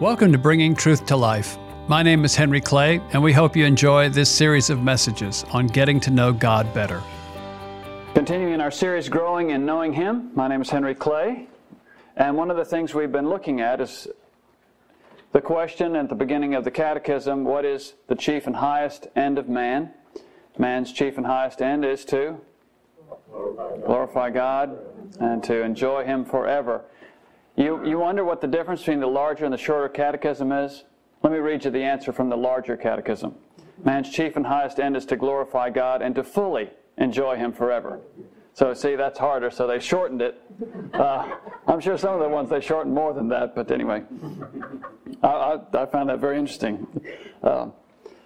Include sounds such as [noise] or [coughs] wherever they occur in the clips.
Welcome to Bringing Truth to Life. My name is Henry Clay, and we hope you enjoy this series of messages on getting to know God better. Continuing our series, Growing in Knowing Him, my name is Henry Clay, and one of the things we've been looking at is the question at the beginning of the Catechism what is the chief and highest end of man? Man's chief and highest end is to glorify God and to enjoy Him forever. You, you wonder what the difference between the larger and the shorter catechism is? Let me read you the answer from the larger catechism. Man's chief and highest end is to glorify God and to fully enjoy Him forever. So, see, that's harder, so they shortened it. Uh, I'm sure some of the ones they shortened more than that, but anyway. I, I, I found that very interesting. Uh,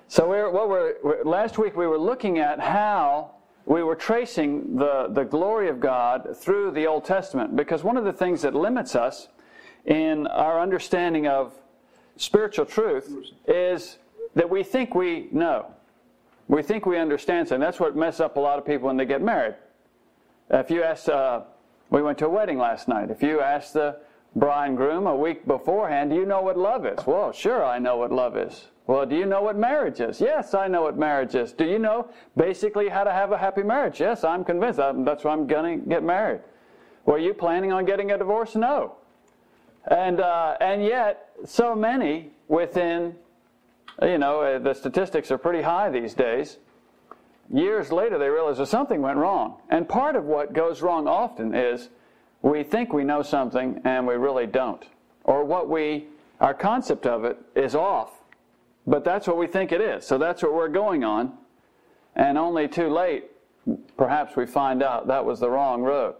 so, we're, what we're, last week we were looking at how we were tracing the, the glory of God through the Old Testament because one of the things that limits us in our understanding of spiritual truth is that we think we know. We think we understand something. That's what messes up a lot of people when they get married. If you ask, uh, we went to a wedding last night. If you ask the bride and groom a week beforehand, do you know what love is? Well, sure, I know what love is. Well, do you know what marriage is? Yes, I know what marriage is. Do you know basically how to have a happy marriage? Yes, I'm convinced. That's why I'm going to get married. Were you planning on getting a divorce? No. And, uh, and yet, so many within, you know, uh, the statistics are pretty high these days. Years later, they realize that something went wrong. And part of what goes wrong often is we think we know something and we really don't. Or what we, our concept of it is off but that's what we think it is. So that's what we're going on. And only too late, perhaps we find out that was the wrong road.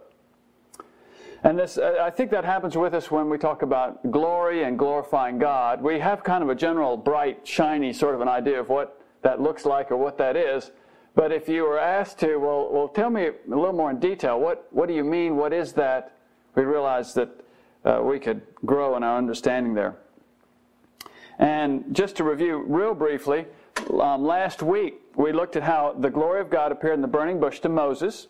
And this, uh, I think that happens with us when we talk about glory and glorifying God. We have kind of a general bright, shiny sort of an idea of what that looks like or what that is. But if you were asked to, well, well, tell me a little more in detail. What, what do you mean? What is that? We realize that uh, we could grow in our understanding there. And just to review real briefly, um, last week we looked at how the glory of God appeared in the burning bush to Moses.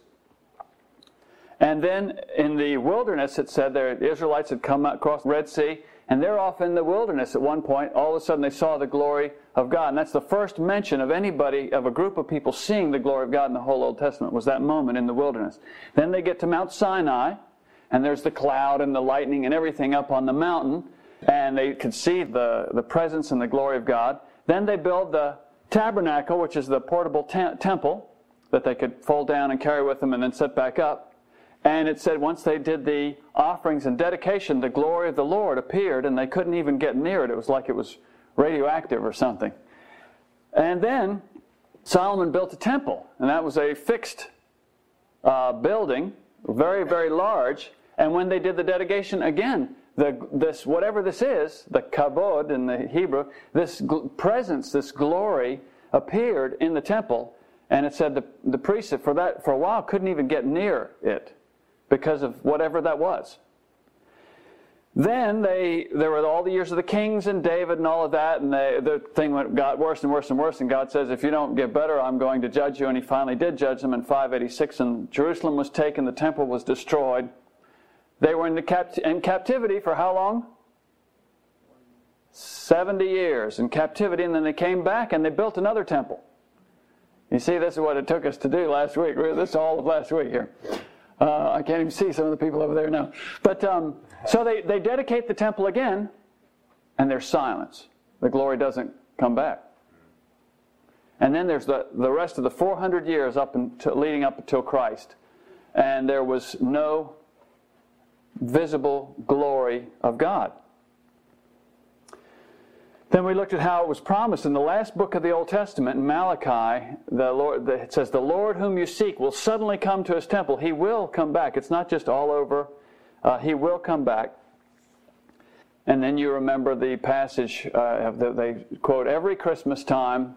And then in the wilderness, it said there, the Israelites had come across the Red Sea, and they're off in the wilderness at one point. All of a sudden, they saw the glory of God. And that's the first mention of anybody, of a group of people seeing the glory of God in the whole Old Testament, was that moment in the wilderness. Then they get to Mount Sinai, and there's the cloud and the lightning and everything up on the mountain and they could see the, the presence and the glory of God. Then they build the tabernacle, which is the portable te- temple that they could fold down and carry with them and then set back up. And it said once they did the offerings and dedication, the glory of the Lord appeared and they couldn't even get near it. It was like it was radioactive or something. And then Solomon built a temple, and that was a fixed uh, building, very, very large. And when they did the dedication again, the, this whatever this is, the kabod in the Hebrew, this gl- presence, this glory appeared in the temple, and it said the, the priest for that for a while couldn't even get near it because of whatever that was. Then they there were all the years of the kings and David and all of that, and they, the thing went got worse and worse and worse. And God says, "If you don't get better, I'm going to judge you." And He finally did judge them in 586, and Jerusalem was taken, the temple was destroyed. They were in, the in captivity for how long? 70 years in captivity, and then they came back and they built another temple. You see, this is what it took us to do last week. This is all of last week here. Uh, I can't even see some of the people over there now. But um, so they, they dedicate the temple again, and there's silence. The glory doesn't come back. And then there's the, the rest of the 400 years up until, leading up until Christ. And there was no visible glory of God. Then we looked at how it was promised in the last book of the Old Testament, Malachi. The Lord, it says, "The Lord whom you seek will suddenly come to His temple. He will come back. It's not just all over. Uh, he will come back." And then you remember the passage uh, that they quote every Christmas time,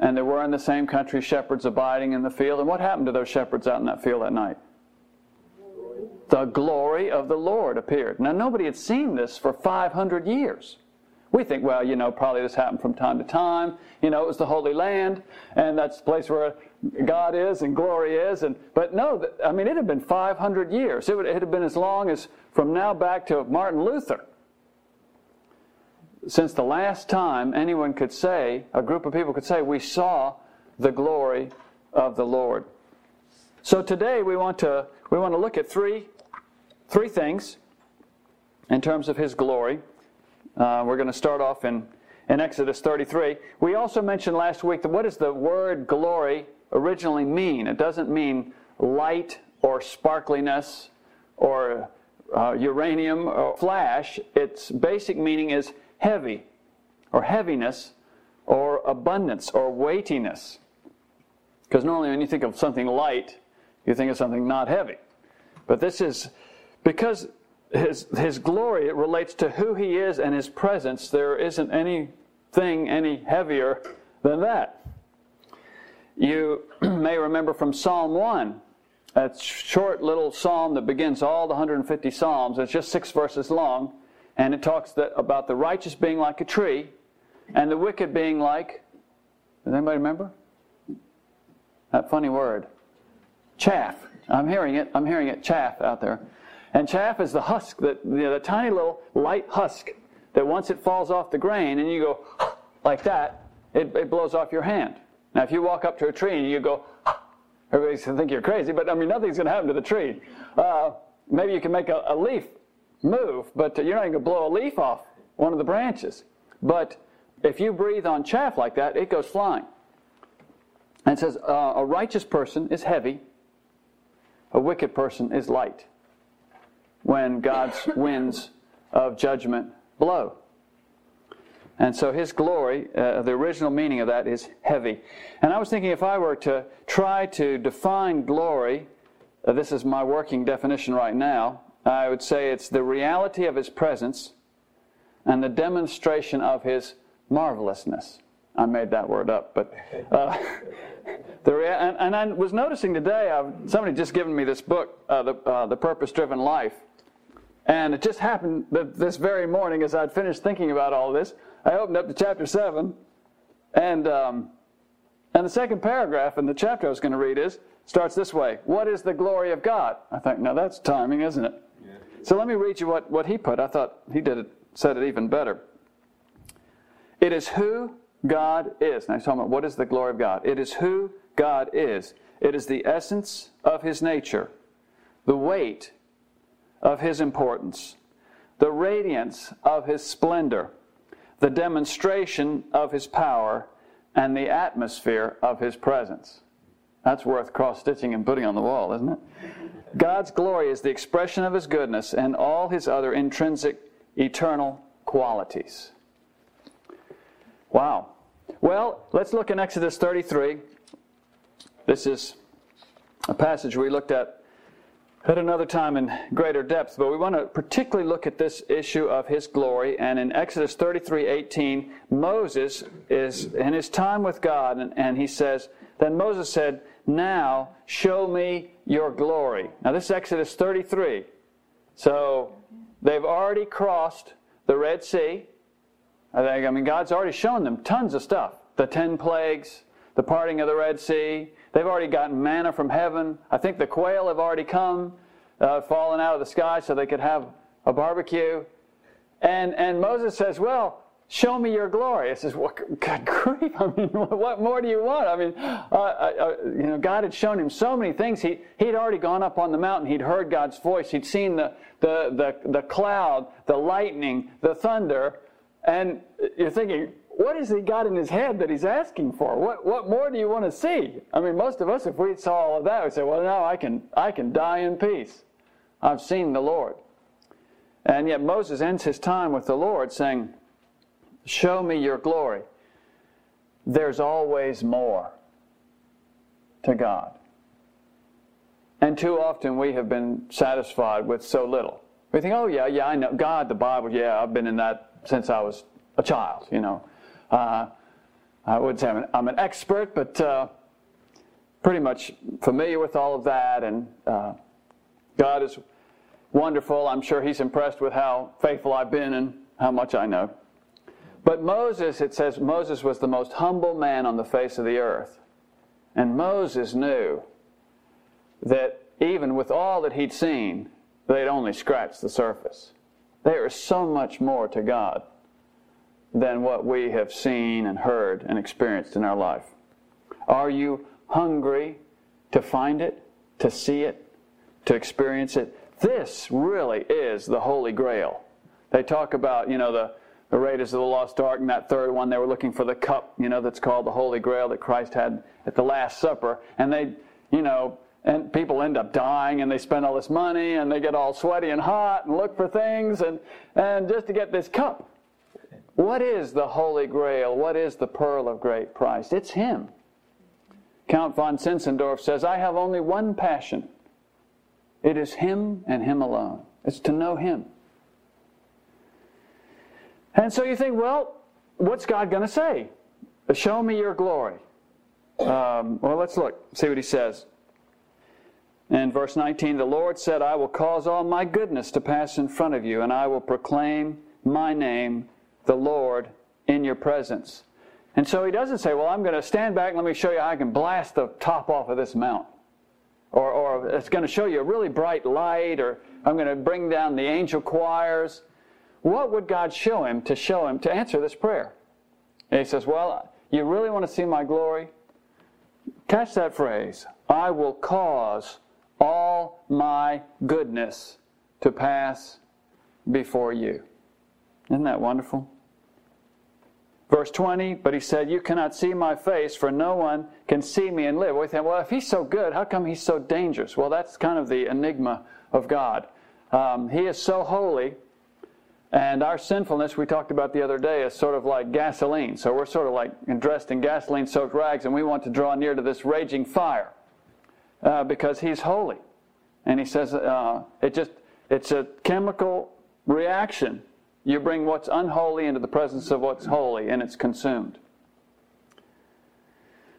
and there were in the same country shepherds abiding in the field. And what happened to those shepherds out in that field that night? the glory of the Lord appeared. Now, nobody had seen this for 500 years. We think, well, you know, probably this happened from time to time. You know, it was the Holy Land, and that's the place where God is and glory is. And but no, I mean, it had been 500 years. It, would, it had been as long as from now back to Martin Luther. since the last time anyone could say, a group of people could say, we saw the glory of the Lord. So today we want to we want to look at three three things in terms of His glory. Uh, we're going to start off in in Exodus 33. We also mentioned last week that what does the word glory originally mean? It doesn't mean light or sparkliness or uh, uranium or flash. Its basic meaning is heavy or heaviness or abundance or weightiness. Because normally when you think of something light, you think of something not heavy. But this is because his, his glory it relates to who he is and his presence. There isn't anything any heavier than that. You [clears throat] may remember from Psalm 1, that short little psalm that begins all the 150 psalms. It's just six verses long, and it talks that, about the righteous being like a tree and the wicked being like. Does anybody remember? That funny word. Chaff. I'm hearing it. I'm hearing it. Chaff out there. And chaff is the husk, that you know, the tiny little light husk that once it falls off the grain and you go [gasps] like that, it, it blows off your hand. Now, if you walk up to a tree and you go, [gasps] everybody's going to think you're crazy, but I mean, nothing's going to happen to the tree. Uh, maybe you can make a, a leaf move, but you're not going to blow a leaf off one of the branches. But if you breathe on chaff like that, it goes flying. And it says, uh, a righteous person is heavy, a wicked person is light when God's [laughs] winds of judgment blow. And so his glory, uh, the original meaning of that is heavy. And I was thinking if I were to try to define glory, uh, this is my working definition right now, I would say it's the reality of his presence and the demonstration of his marvelousness. I made that word up, but uh, [laughs] the rea- and, and, I was noticing today, I've, somebody just given me this book, uh, the, uh, the Purpose Driven Life, and it just happened that this very morning, as I'd finished thinking about all this, I opened up to chapter seven, and um, and the second paragraph in the chapter I was going to read is starts this way: "What is the glory of God?" I think, now that's timing, isn't it? Yeah. So let me read you what, what he put. I thought he did it, said it even better. It is who God is. Now he's talking about what is the glory of God. It is who God is. It is the essence of his nature, the weight of his importance, the radiance of his splendor, the demonstration of his power, and the atmosphere of his presence. That's worth cross stitching and putting on the wall, isn't it? God's glory is the expression of his goodness and all his other intrinsic, eternal qualities. Wow. Well, let's look in Exodus 33. This is a passage we looked at at another time in greater depth, but we want to particularly look at this issue of his glory. And in Exodus 33 18, Moses is in his time with God, and, and he says, Then Moses said, Now show me your glory. Now, this is Exodus 33. So they've already crossed the Red Sea. I think, I mean, God's already shown them tons of stuff the 10 plagues, the parting of the Red Sea. They've already gotten manna from heaven. I think the quail have already come, uh, fallen out of the sky so they could have a barbecue. And, and Moses says, Well, show me your glory. I says, well, good [laughs] grief. I mean, [laughs] what more do you want? I mean, uh, uh, you know, God had shown him so many things. He, he'd already gone up on the mountain. He'd heard God's voice. He'd seen the, the, the, the cloud, the lightning, the thunder. And you're thinking, what has he got in his head that he's asking for? What, what more do you want to see? I mean, most of us, if we saw all of that, we'd say, well, now I can, I can die in peace. I've seen the Lord. And yet Moses ends his time with the Lord saying, Show me your glory. There's always more to God. And too often we have been satisfied with so little. We think, oh, yeah, yeah, I know. God, the Bible, yeah, I've been in that since I was a child, you know. Uh, I wouldn't say I'm an, I'm an expert, but uh, pretty much familiar with all of that. And uh, God is wonderful. I'm sure He's impressed with how faithful I've been and how much I know. But Moses, it says, Moses was the most humble man on the face of the earth. And Moses knew that even with all that he'd seen, they'd only scratched the surface. There is so much more to God than what we have seen and heard and experienced in our life? Are you hungry to find it, to see it, to experience it? This really is the Holy Grail. They talk about, you know, the, the Raiders of the Lost Ark and that third one, they were looking for the cup, you know, that's called the Holy Grail that Christ had at the Last Supper. And they, you know, and people end up dying and they spend all this money and they get all sweaty and hot and look for things and, and just to get this cup. What is the Holy Grail? What is the pearl of great price? It's Him. Count von Zinzendorf says, I have only one passion. It is Him and Him alone. It's to know Him. And so you think, well, what's God going to say? Show me your glory. Um, well, let's look, see what He says. In verse 19, the Lord said, I will cause all my goodness to pass in front of you, and I will proclaim my name, the Lord, in your presence. And so he doesn't say, Well, I'm going to stand back and let me show you how I can blast the top off of this mountain. Or, or it's going to show you a really bright light, or I'm going to bring down the angel choirs. What would God show him to show him to answer this prayer? And he says, Well, you really want to see my glory? Catch that phrase. I will cause all my goodness to pass before you. Isn't that wonderful? Verse 20, but he said, You cannot see my face, for no one can see me and live. We think, well, if he's so good, how come he's so dangerous? Well, that's kind of the enigma of God. Um, he is so holy, and our sinfulness, we talked about the other day, is sort of like gasoline. So we're sort of like dressed in gasoline soaked rags, and we want to draw near to this raging fire uh, because he's holy. And he says uh, it just it's a chemical reaction. You bring what's unholy into the presence of what's holy, and it's consumed.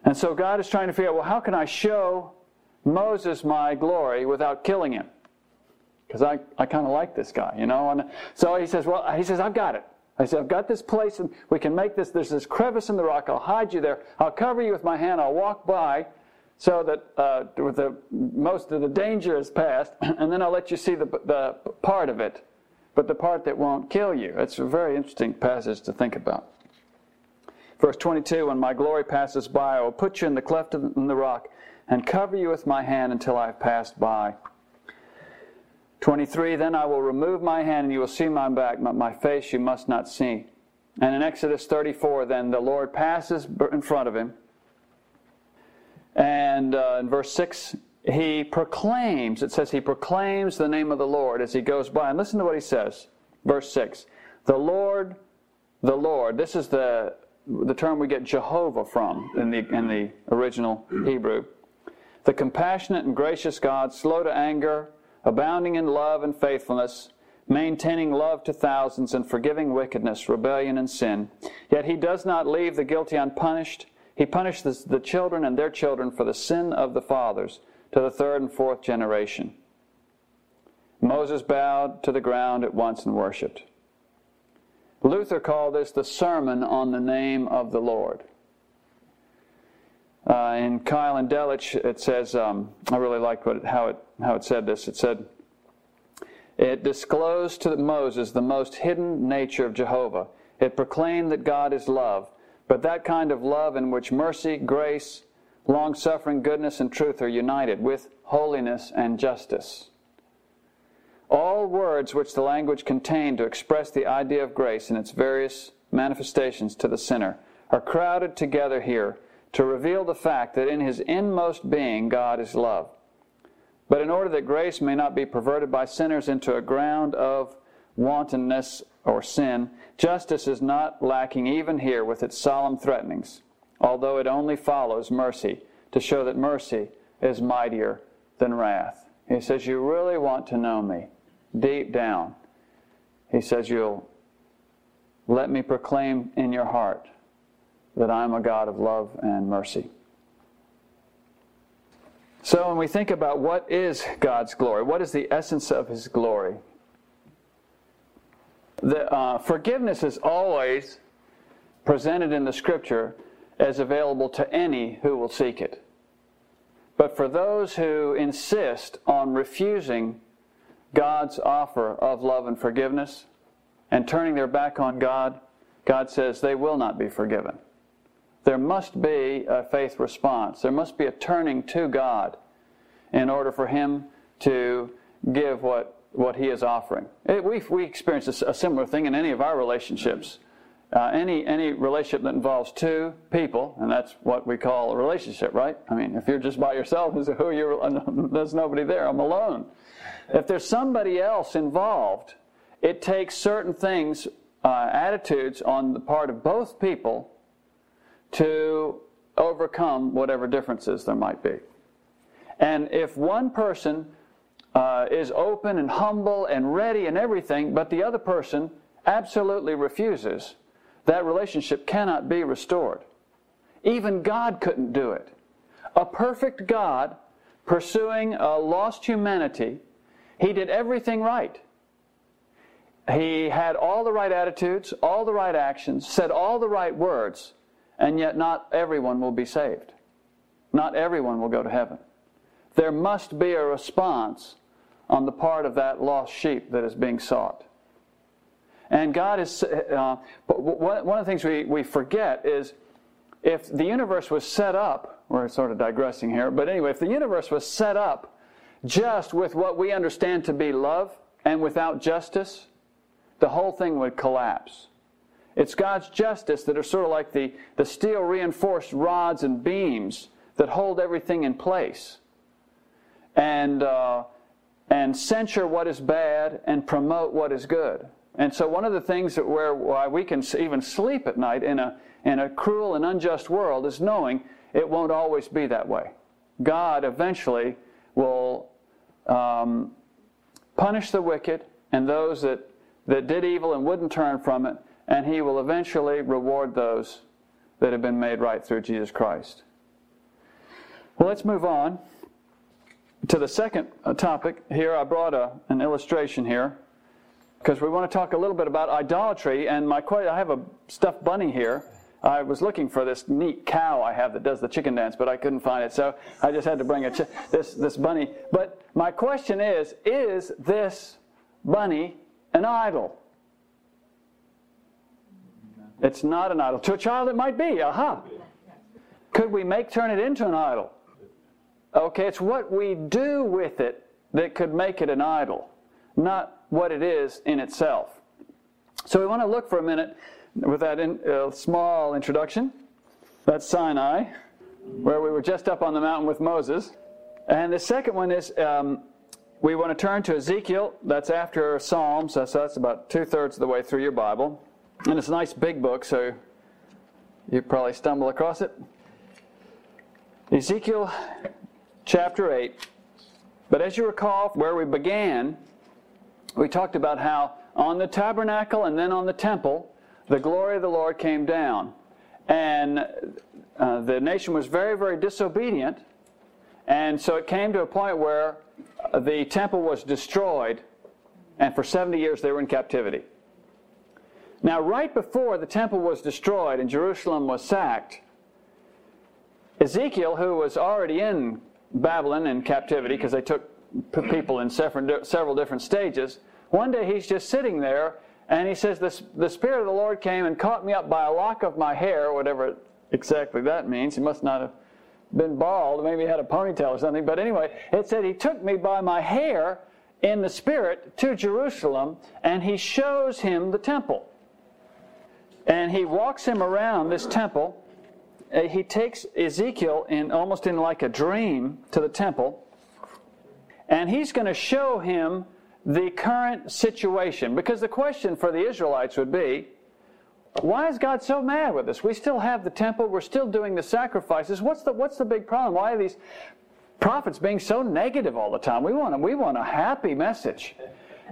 And so God is trying to figure out, well, how can I show Moses my glory without killing him? Because I, I kind of like this guy, you know. And so he says, well, he says, I've got it. I said, I've got this place, and we can make this. There's this crevice in the rock. I'll hide you there. I'll cover you with my hand. I'll walk by, so that uh, the, most of the danger is past, [clears throat] and then I'll let you see the, the part of it, but the part that won't kill you. It's a very interesting passage to think about. Verse 22 When my glory passes by, I will put you in the cleft in the rock and cover you with my hand until I have passed by. 23 Then I will remove my hand and you will see my back, but my face you must not see. And in Exodus 34, then the Lord passes in front of him and uh, in verse 6, he proclaims, it says he proclaims the name of the Lord as he goes by. And listen to what he says. Verse 6 The Lord, the Lord, this is the, the term we get Jehovah from in the, in the original Hebrew. The compassionate and gracious God, slow to anger, abounding in love and faithfulness, maintaining love to thousands, and forgiving wickedness, rebellion, and sin. Yet he does not leave the guilty unpunished he punishes the children and their children for the sin of the fathers to the third and fourth generation. Moses bowed to the ground at once and worshiped. Luther called this the Sermon on the Name of the Lord. Uh, in Keil and Delitzsch, it says, um, I really liked what it, how, it, how it said this. It said, It disclosed to Moses the most hidden nature of Jehovah. It proclaimed that God is love but that kind of love in which mercy, grace, long suffering, goodness, and truth are united with holiness and justice. All words which the language contained to express the idea of grace in its various manifestations to the sinner are crowded together here to reveal the fact that in his inmost being God is love. But in order that grace may not be perverted by sinners into a ground of wantonness or sin, justice is not lacking even here with its solemn threatenings, although it only follows mercy to show that mercy is mightier than wrath. He says, You really want to know me deep down. He says, You'll let me proclaim in your heart that I'm a God of love and mercy. So, when we think about what is God's glory, what is the essence of His glory, the, uh, forgiveness is always presented in the scripture as available to any who will seek it. But for those who insist on refusing God's offer of love and forgiveness and turning their back on God, God says they will not be forgiven. There must be a faith response. There must be a turning to God in order for Him to give what, what He is offering. It, we, we experience a, a, similar thing in any of our relationships. Uh, any, any relationship that involves two people, and that's what we call a relationship, right? I mean, if you're just by yourself, [laughs] who you there's nobody there. I'm alone. If there's somebody else involved, it takes certain things, uh, attitudes on the part of both people to overcome whatever differences there might be. And if one person uh, is open and humble and ready and everything, but the other person absolutely refuses, that relationship cannot be restored. Even God couldn't do it. A perfect God pursuing a lost humanity, he did everything right. He had all the right attitudes, all the right actions, said all the right words, and yet not everyone will be saved. Not everyone will go to heaven. There must be a response on the part of that lost sheep that is being sought. And God is, uh, one of the things we, we forget is if the universe was set up, we're sort of digressing here, but anyway, if the universe was set up just with what we understand to be love and without justice, the whole thing would collapse. It's God's justice that are sort of like the, the steel reinforced rods and beams that hold everything in place and, uh, and censure what is bad and promote what is good. And so, one of the things that where why we can even sleep at night in a, in a cruel and unjust world is knowing it won't always be that way. God eventually will um, punish the wicked and those that, that did evil and wouldn't turn from it and he will eventually reward those that have been made right through Jesus Christ. Well, let's move on to the second uh, topic. Here, I brought a, an illustration here because we want to talk a little bit about idolatry. And my I have a stuffed bunny here. I was looking for this neat cow I have that does the chicken dance, but I couldn't find it, so I just had to bring a chi- this this bunny. But my question is: Is this bunny an idol? It's not an idol. To a child, it might be. Aha. Could we make turn it into an idol? Okay, it's what we do with it that could make it an idol, not what it is in itself. So we want to look for a minute with that in, uh, small introduction. That's Sinai, where we were just up on the mountain with Moses. And the second one is um, we want to turn to Ezekiel. That's after Psalms. So that's about two thirds of the way through your Bible. And it's a nice big book, so you probably stumble across it. Ezekiel chapter 8. But as you recall, where we began, we talked about how on the tabernacle and then on the temple, the glory of the Lord came down. And uh, the nation was very, very disobedient. And so it came to a point where the temple was destroyed, and for 70 years they were in captivity. Now, right before the temple was destroyed and Jerusalem was sacked, Ezekiel, who was already in Babylon in captivity because they took people in several different stages, one day he's just sitting there and he says, The the Spirit of the Lord came and caught me up by a lock of my hair, whatever exactly that means. He must not have been bald, maybe he had a ponytail or something. But anyway, it said he took me by my hair in the Spirit to Jerusalem and he shows him the temple. And he walks him around this temple. Uh, he takes Ezekiel in almost in like a dream to the temple. And he's going to show him the current situation. Because the question for the Israelites would be why is God so mad with us? We still have the temple, we're still doing the sacrifices. What's the, what's the big problem? Why are these prophets being so negative all the time? We want a, we want a happy message.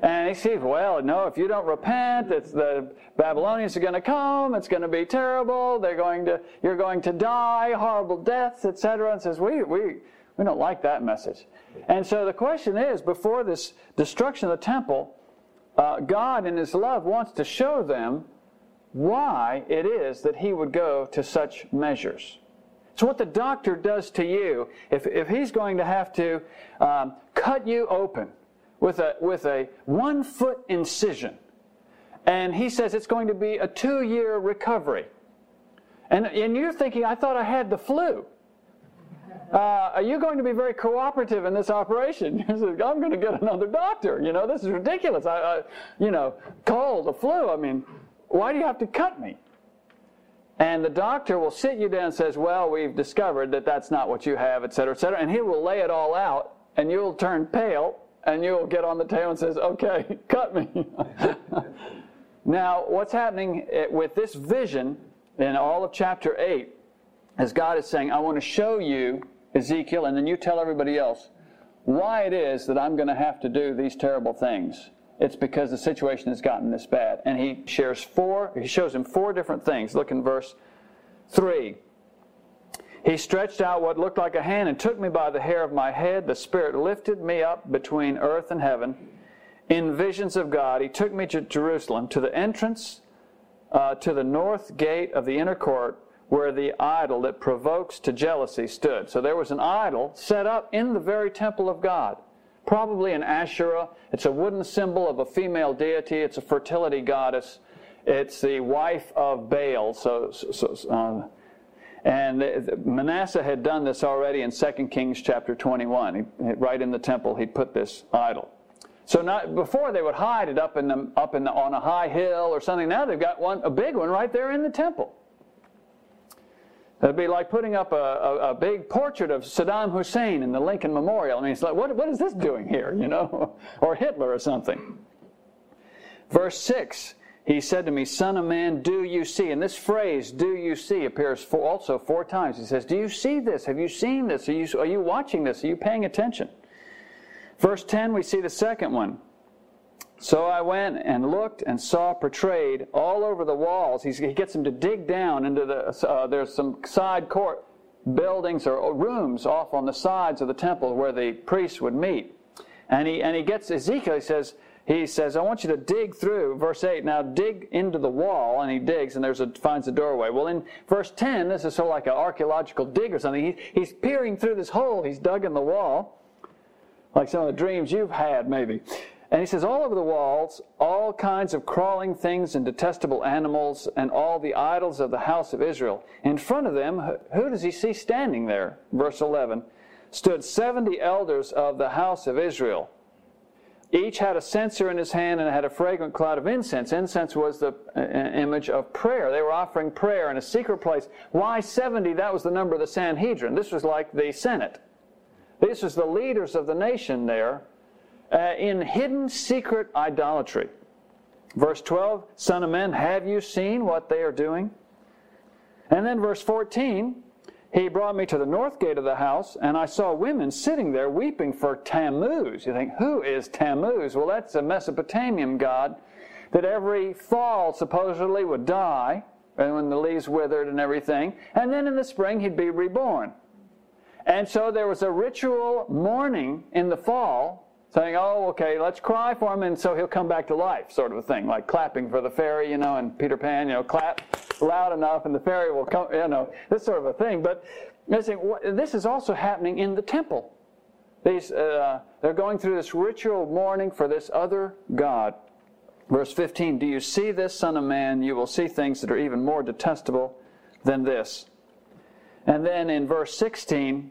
And he says, well, no, if you don't repent, the Babylonians are going to come. It's going to be terrible. They're going to, you're going to die, horrible deaths, etc. And says, we, we, we don't like that message. And so the question is, before this destruction of the temple, uh, God in His love wants to show them why it is that He would go to such measures. So, what the doctor does to you. If, if he's going to have to um, cut you open with a, with a one foot incision and he says it's going to be a two year recovery. And, and you're thinking, I thought I had the flu. Uh, are you going to be very cooperative in this operation? [laughs] I'm going to get another doctor. You know, this is ridiculous. I, I, you know, cold, the flu. I mean, why do you have to cut me? And the doctor will sit you down and says, well, we've discovered that that's not what you have, et cetera, et cetera. And he will lay it all out, and you'll turn pale, and you'll get on the table and says, okay, [laughs] cut me. [laughs] now, what's happening eh, with this vision in all of chapter 8 is God is saying, I want to show you, Ezekiel, and then you tell everybody else, why it is that I'm going to have to do these terrible things. It's because the situation has gotten this bad. And he shares four, he shows him four different things. Look in verse 3. He stretched out what looked like a hand and took me by the hair of my head. The Spirit lifted me up between earth and heaven. In visions of God, He took me to Jerusalem, to the entrance uh, to the north gate of the inner court, where the idol that provokes to jealousy stood. So there was an idol set up in the very temple of God, probably an Asherah. It's a wooden symbol of a female deity, it's a fertility goddess. It's the wife of Baal. So, so uh, and Manasseh had done this already in 2 Kings chapter 21. He, right in the temple, he'd put this idol. So not, before they would hide it up in the, up in the, on a high hill or something. Now they've got one, a big one right there in the temple. It'd be like putting up a, a, a, big portrait of Saddam Hussein in the Lincoln Memorial. I mean, it's like, what, what is this doing here, you know? [laughs] or Hitler or something. Verse 6 he said to me, Son of man, do you see? And this phrase, do you see, appears four, also four times. He says, Do you see this? Have you seen this? Are you, are you watching this? Are you paying attention? Verse 10, we see the second one. So I went and looked and saw portrayed all over the walls. He's, he gets them to dig down into the, uh, there's some side court buildings or rooms off on the sides of the temple where the priests would meet. And he, and he gets Ezekiel, he says, he says, I want you to dig through, verse 8, now dig into the wall, and he digs, and there's a, finds a doorway. Well, in verse 10, this is sort of like an archaeological dig or something. He, he's peering through this hole he's dug in the wall, like some of the dreams you've had, maybe. And he says, all over the walls, all kinds of crawling things and detestable animals, and all the idols of the house of Israel. In front of them, who does he see standing there? Verse 11 stood 70 elders of the house of Israel each had a censer in his hand and had a fragrant cloud of incense. Incense was the uh, image of prayer. They were offering prayer in a secret place. Why 70? That was the number of the Sanhedrin. This was like the Senate. This was the leaders of the nation there uh, in hidden secret idolatry. Verse 12, Son of men, have you seen what they are doing? And then verse 14, he brought me to the north gate of the house, and I saw women sitting there weeping for Tammuz. You think, who is Tammuz? Well, that's a Mesopotamian god that every fall supposedly would die, and when the leaves withered and everything, and then in the spring he'd be reborn. And so there was a ritual mourning in the fall saying, oh, okay, let's cry for him, and so he'll come back to life, sort of a thing, like clapping for the fairy, you know, and Peter Pan, you know, clap loud enough, and the fairy will come, you know, this sort of a thing. But this is also happening in the temple. These, uh, they're going through this ritual mourning for this other God. Verse 15 Do you see this, Son of Man? You will see things that are even more detestable than this. And then in verse 16,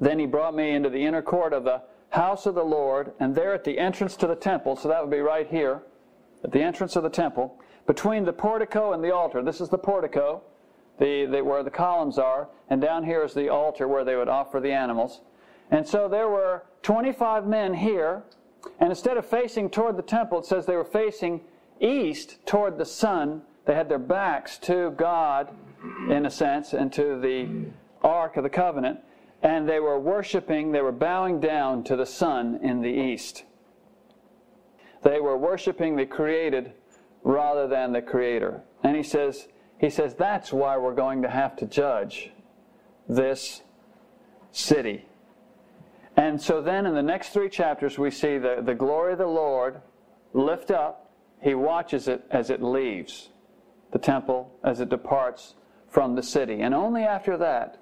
then he brought me into the inner court of the house of the Lord, and there at the entrance to the temple, so that would be right here, at the entrance of the temple, between the portico and the altar. This is the portico, the, the, where the columns are, and down here is the altar where they would offer the animals. And so there were 25 men here, and instead of facing toward the temple, it says they were facing east toward the sun. They had their backs to God, in a sense, and to the Ark of the Covenant and they were worshiping, they were bowing down to the sun in the east. They were worshiping the created rather than the creator. And he says, he says that's why we're going to have to judge this city. And so then in the next three chapters, we see the, the glory of the Lord lift up. He watches it as it leaves the temple, as it departs from the city. And only after that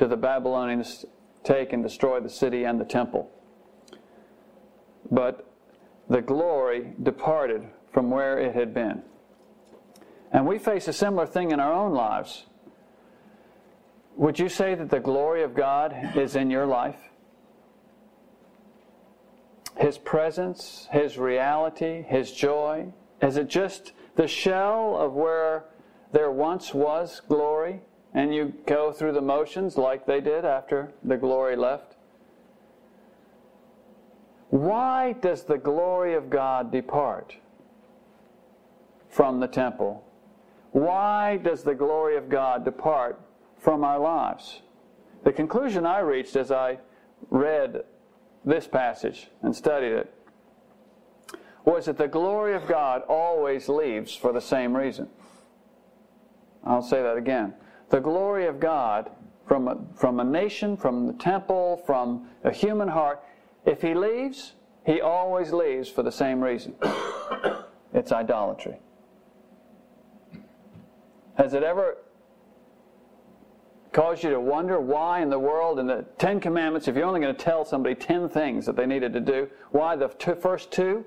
do the Babylonians take and destroy the city and the temple. But the glory departed from where it had been. And we face a similar thing in our own lives. Would you say that the glory of God is in your life? His presence, His reality, His joy? Is it just the shell of where there once was glory and you go through the motions like they did after the glory left? Why does the glory of God depart from the temple? Why does the glory of God depart from our lives? The conclusion I reached as I read this passage and studied it was that the glory of God always leaves for the same reason. I'll say that again. The glory of God from a, from a nation, from the temple, from a human heart, if he leaves, he always leaves for the same reason [coughs] it's idolatry. Has it ever caused you to wonder why in the world, in the Ten Commandments, if you're only going to tell somebody ten things that they needed to do, why the two, first two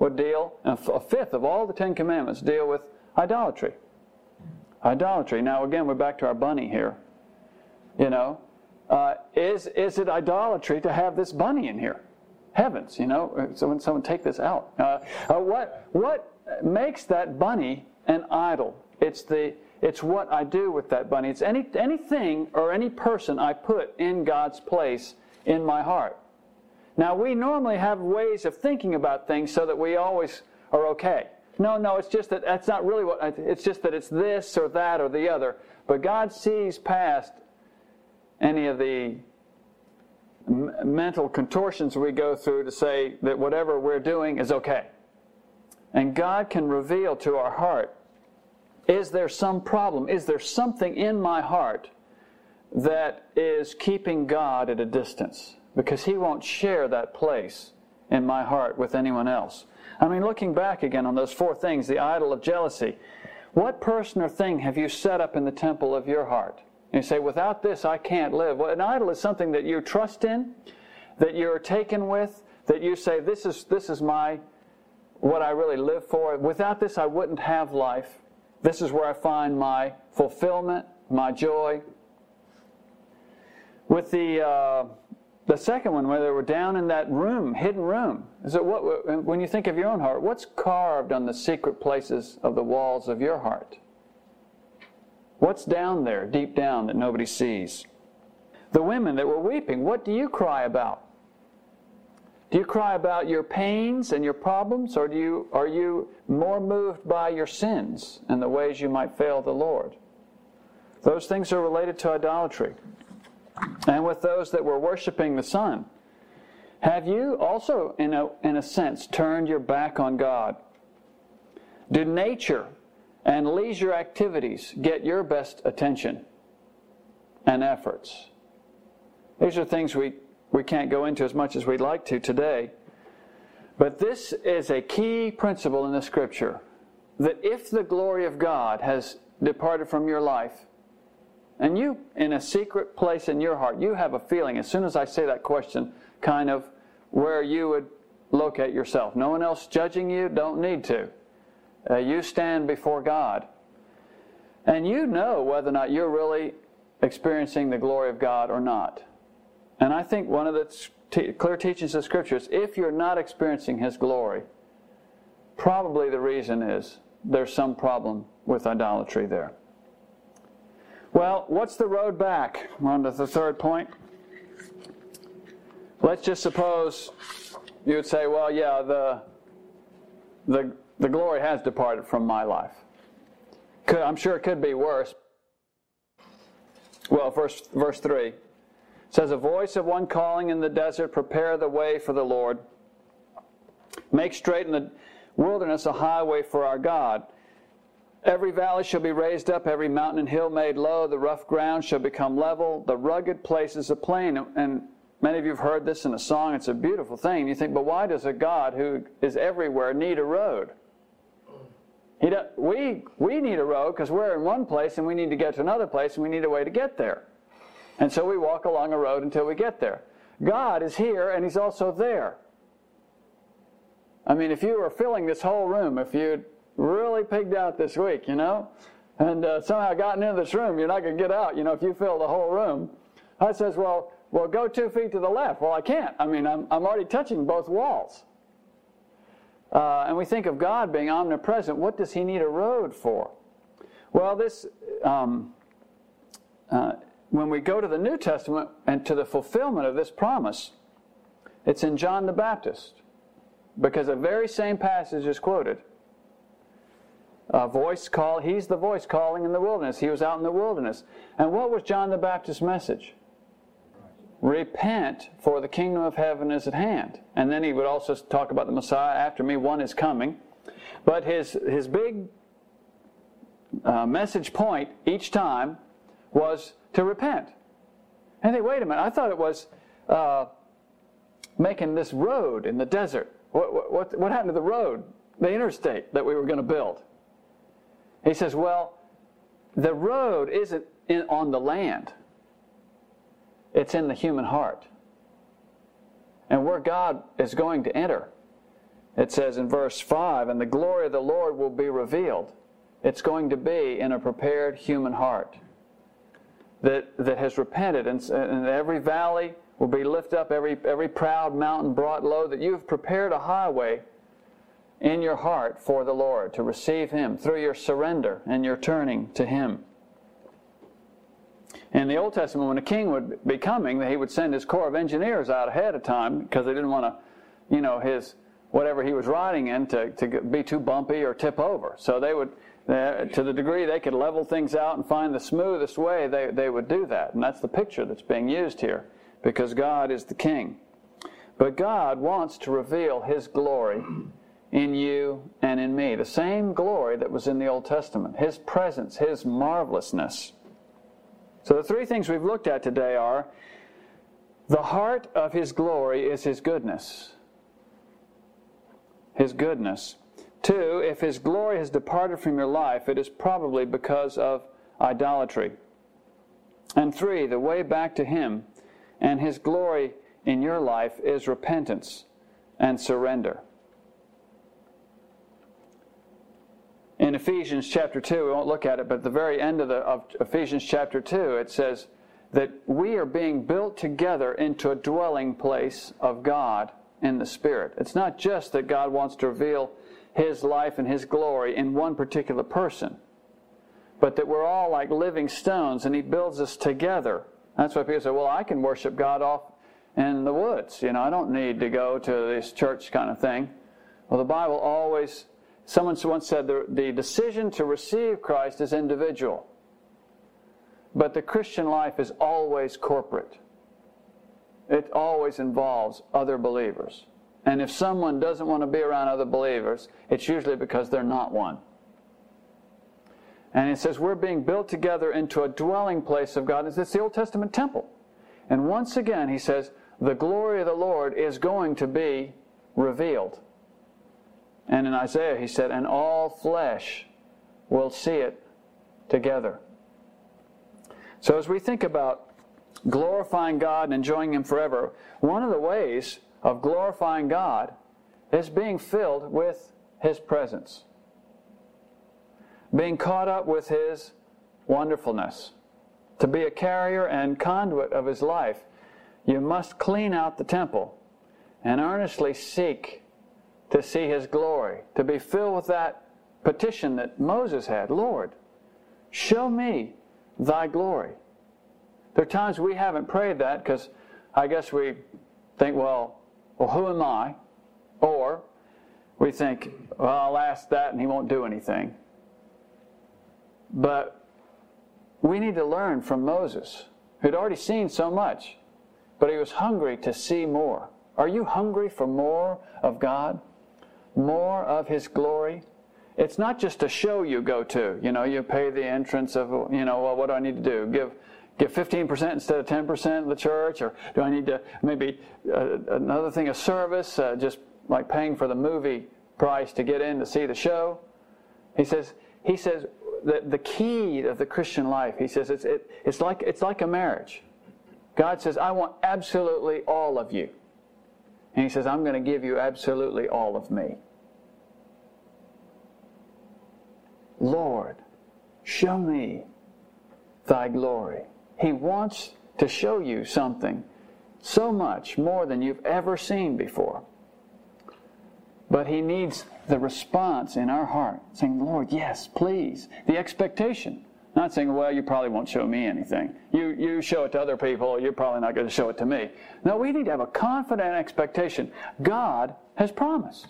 would deal, and a fifth of all the Ten Commandments deal with idolatry? Idolatry. Now, again, we're back to our bunny here. You know, uh, is, is it idolatry to have this bunny in here? Heavens, you know, someone, someone take this out. Uh, uh, what, what makes that bunny an idol? It's, the, it's what I do with that bunny. It's any, anything or any person I put in God's place in my heart. Now, we normally have ways of thinking about things so that we always are okay. No, no, it's just that that's not really what, it's just that it's this or that or the other. But God sees past any of the mental contortions we go through to say that whatever we're doing is okay. And God can reveal to our heart is there some problem? Is there something in my heart that is keeping God at a distance? Because He won't share that place in my heart with anyone else. I mean, looking back again on those four things the idol of jealousy, what person or thing have you set up in the temple of your heart? And you say, without this, I can't live. Well, an idol is something that you trust in, that you're taken with, that you say, this is, this is my, what I really live for. Without this, I wouldn't have life. This is where I find my fulfillment, my joy. With the, uh, the second one, where they were down in that room, hidden room, is what, when you think of your own heart, what's carved on the secret places of the walls of your heart? What's down there, deep down, that nobody sees? The women that were weeping, what do you cry about? Do you cry about your pains and your problems, or do you, are you more moved by your sins and the ways you might fail the Lord? Those things are related to idolatry. And with those that were worshiping the sun, have you also, in a, in a sense, turned your back on God? Do nature and leisure activities get your best attention and efforts? These are things we we can't go into as much as we'd like to today. But this is a key principle in the scripture that if the glory of God has departed from your life, and you, in a secret place in your heart, you have a feeling, as soon as I say that question, kind of where you would locate yourself. No one else judging you, don't need to. Uh, you stand before God. And you know whether or not you're really experiencing the glory of God or not. And I think one of the t- clear teachings of Scripture is if you're not experiencing His glory, probably the reason is there's some problem with idolatry there. Well, what's the road back? On to the third point. Let's just suppose you would say, well, yeah, the, the, the glory has departed from my life. Could, I'm sure it could be worse. Well, verse, verse 3 says, A voice of one calling in the desert, prepare the way for the Lord. Make straight in the wilderness a highway for our God. Every valley shall be raised up, every mountain and hill made low, the rough ground shall become level, the rugged places a plain. And many of you have heard this in a song. It's a beautiful thing. You think, but why does a God who is everywhere need a road? He we, we need a road because we're in one place and we need to get to another place and we need a way to get there. And so we walk along a road until we get there. God is here and He's also there. I mean, if you were filling this whole room, if you'd really pigged out this week, you know, and uh, somehow gotten into this room, you're not going to get out, you know, if you fill the whole room. I says, well, well, go two feet to the left. Well, I can't. I mean, I'm, I'm already touching both walls. Uh, and we think of God being omnipresent. What does He need a road for? Well, this, um, uh, when we go to the New Testament and to the fulfillment of this promise, it's in John the Baptist, because the very same passage is quoted. A voice call, he's the voice calling in the wilderness. He was out in the wilderness. And what was John the Baptist's message? Repent, for the kingdom of heaven is at hand. And then he would also talk about the Messiah. After me, one is coming. But his, his big uh, message point each time was to repent. And they, wait a minute, I thought it was uh, making this road in the desert. What, what, what happened to the road, the interstate that we were going to build? He says, well, the road isn't in, on the land. It's in the human heart. And where God is going to enter, it says in verse 5 and the glory of the Lord will be revealed. It's going to be in a prepared human heart that, that has repented, and, and every valley will be lifted up, every, every proud mountain brought low, that you've prepared a highway in your heart for the Lord to receive Him through your surrender and your turning to Him. In the Old Testament, when a king would be coming, he would send his corps of engineers out ahead of time because they didn't want to, you know, his whatever he was riding in to, to be too bumpy or tip over. So they would, to the degree they could level things out and find the smoothest way, they, they would do that. And that's the picture that's being used here because God is the king. But God wants to reveal his glory in you and in me. The same glory that was in the Old Testament, his presence, his marvelousness. So the three things we've looked at today are the heart of his glory is his goodness. His goodness. Two, if his glory has departed from your life, it is probably because of idolatry. And three, the way back to him and his glory in your life is repentance and surrender. In Ephesians chapter 2, we won't look at it, but at the very end of, the, of Ephesians chapter 2, it says that we are being built together into a dwelling place of God in the Spirit. It's not just that God wants to reveal His life and His glory in one particular person, but that we're all like living stones and He builds us together. That's why people say, well, I can worship God off in the woods. You know, I don't need to go to this church kind of thing. Well, the Bible always Someone once said the, the decision to receive Christ is individual, but the Christian life is always corporate. It always involves other believers. And if someone doesn't want to be around other believers, it's usually because they're not one. And it says we're being built together into a dwelling place of God. It's the Old Testament temple. And once again, he says, the glory of the Lord is going to be revealed. And in Isaiah, he said, and all flesh will see it together. So as we think about glorifying God and enjoying Him forever, one of the ways of glorifying God is being filled with His presence, being caught up with His wonderfulness. To be a carrier and conduit of His life, you must clean out the temple and earnestly seek to see his glory, to be filled with that petition that Moses had Lord, show me thy glory. There are times we haven't prayed that because I guess we think, well, well, who am I? Or we think, well, I'll ask that and he won't do anything. But we need to learn from Moses, who'd already seen so much, but he was hungry to see more. Are you hungry for more of God? More of His glory. It's not just a show you go to. You know, you pay the entrance of, you know, well, what do I need to do? Give give 15% instead of 10% of the church? Or do I need to maybe uh, another thing, a service, uh, just like paying for the movie price to get in to see the show? He says, he says that the key of the Christian life, he says, it's, it, it's, like, it's like a marriage. God says, I want absolutely all of you. And he says, I'm going to give you absolutely all of me. Lord, show me thy glory. He wants to show you something so much more than you've ever seen before. But he needs the response in our heart, saying, Lord, yes, please. The expectation. Not saying, well, you probably won't show me anything. You, you show it to other people, you're probably not going to show it to me. No, we need to have a confident expectation. God has promised.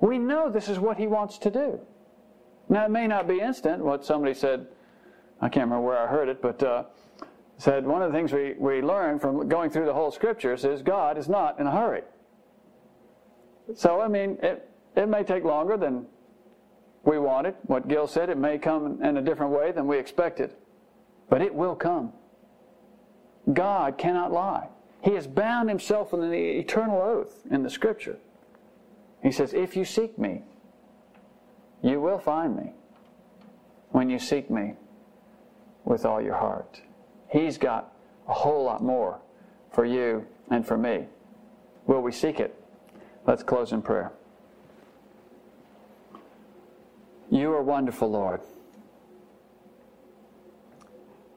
We know this is what He wants to do. Now, it may not be instant. What somebody said, I can't remember where I heard it, but uh, said one of the things we, we learn from going through the whole scriptures is God is not in a hurry. So, I mean, it, it may take longer than we want it. What Keil said, it may come in a different way than we expected, but it will come. God cannot lie. He has bound himself in the eternal oath in the scripture. He says, If you seek me, you will find me when you seek me with all your heart. He's got a whole lot more for you and for me. Will we seek it? Let's close in prayer. You are wonderful, Lord.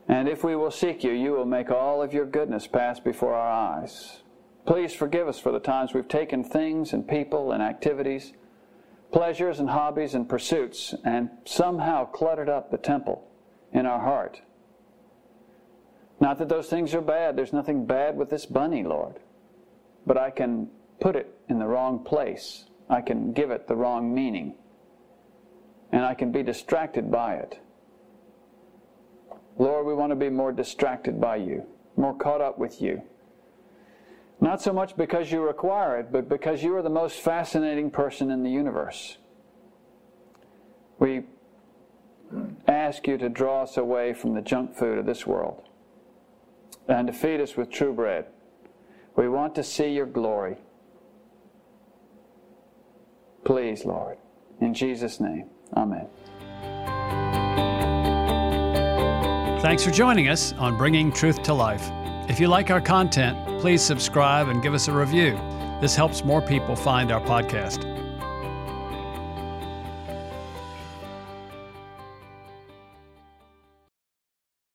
And if we will seek you, you will make all of your goodness pass before our eyes. Please forgive us for the times we've taken things and people and activities, pleasures and hobbies and pursuits, and somehow cluttered up the temple in our heart. Not that those things are bad. There's nothing bad with this bunny, Lord. But I can put it in the wrong place. I can give it the wrong meaning. And I can be distracted by it. Lord, we want to be more distracted by you, more caught up with you. Not so much because you require it, but because you are the most fascinating person in the universe. We ask you to draw us away from the junk food of this world and to feed us with true bread. We want to see your glory. Please, Lord. In Jesus' name, amen. Thanks for joining us on Bringing Truth to Life. If you like our content, please subscribe and give us a review. This helps more people find our podcast.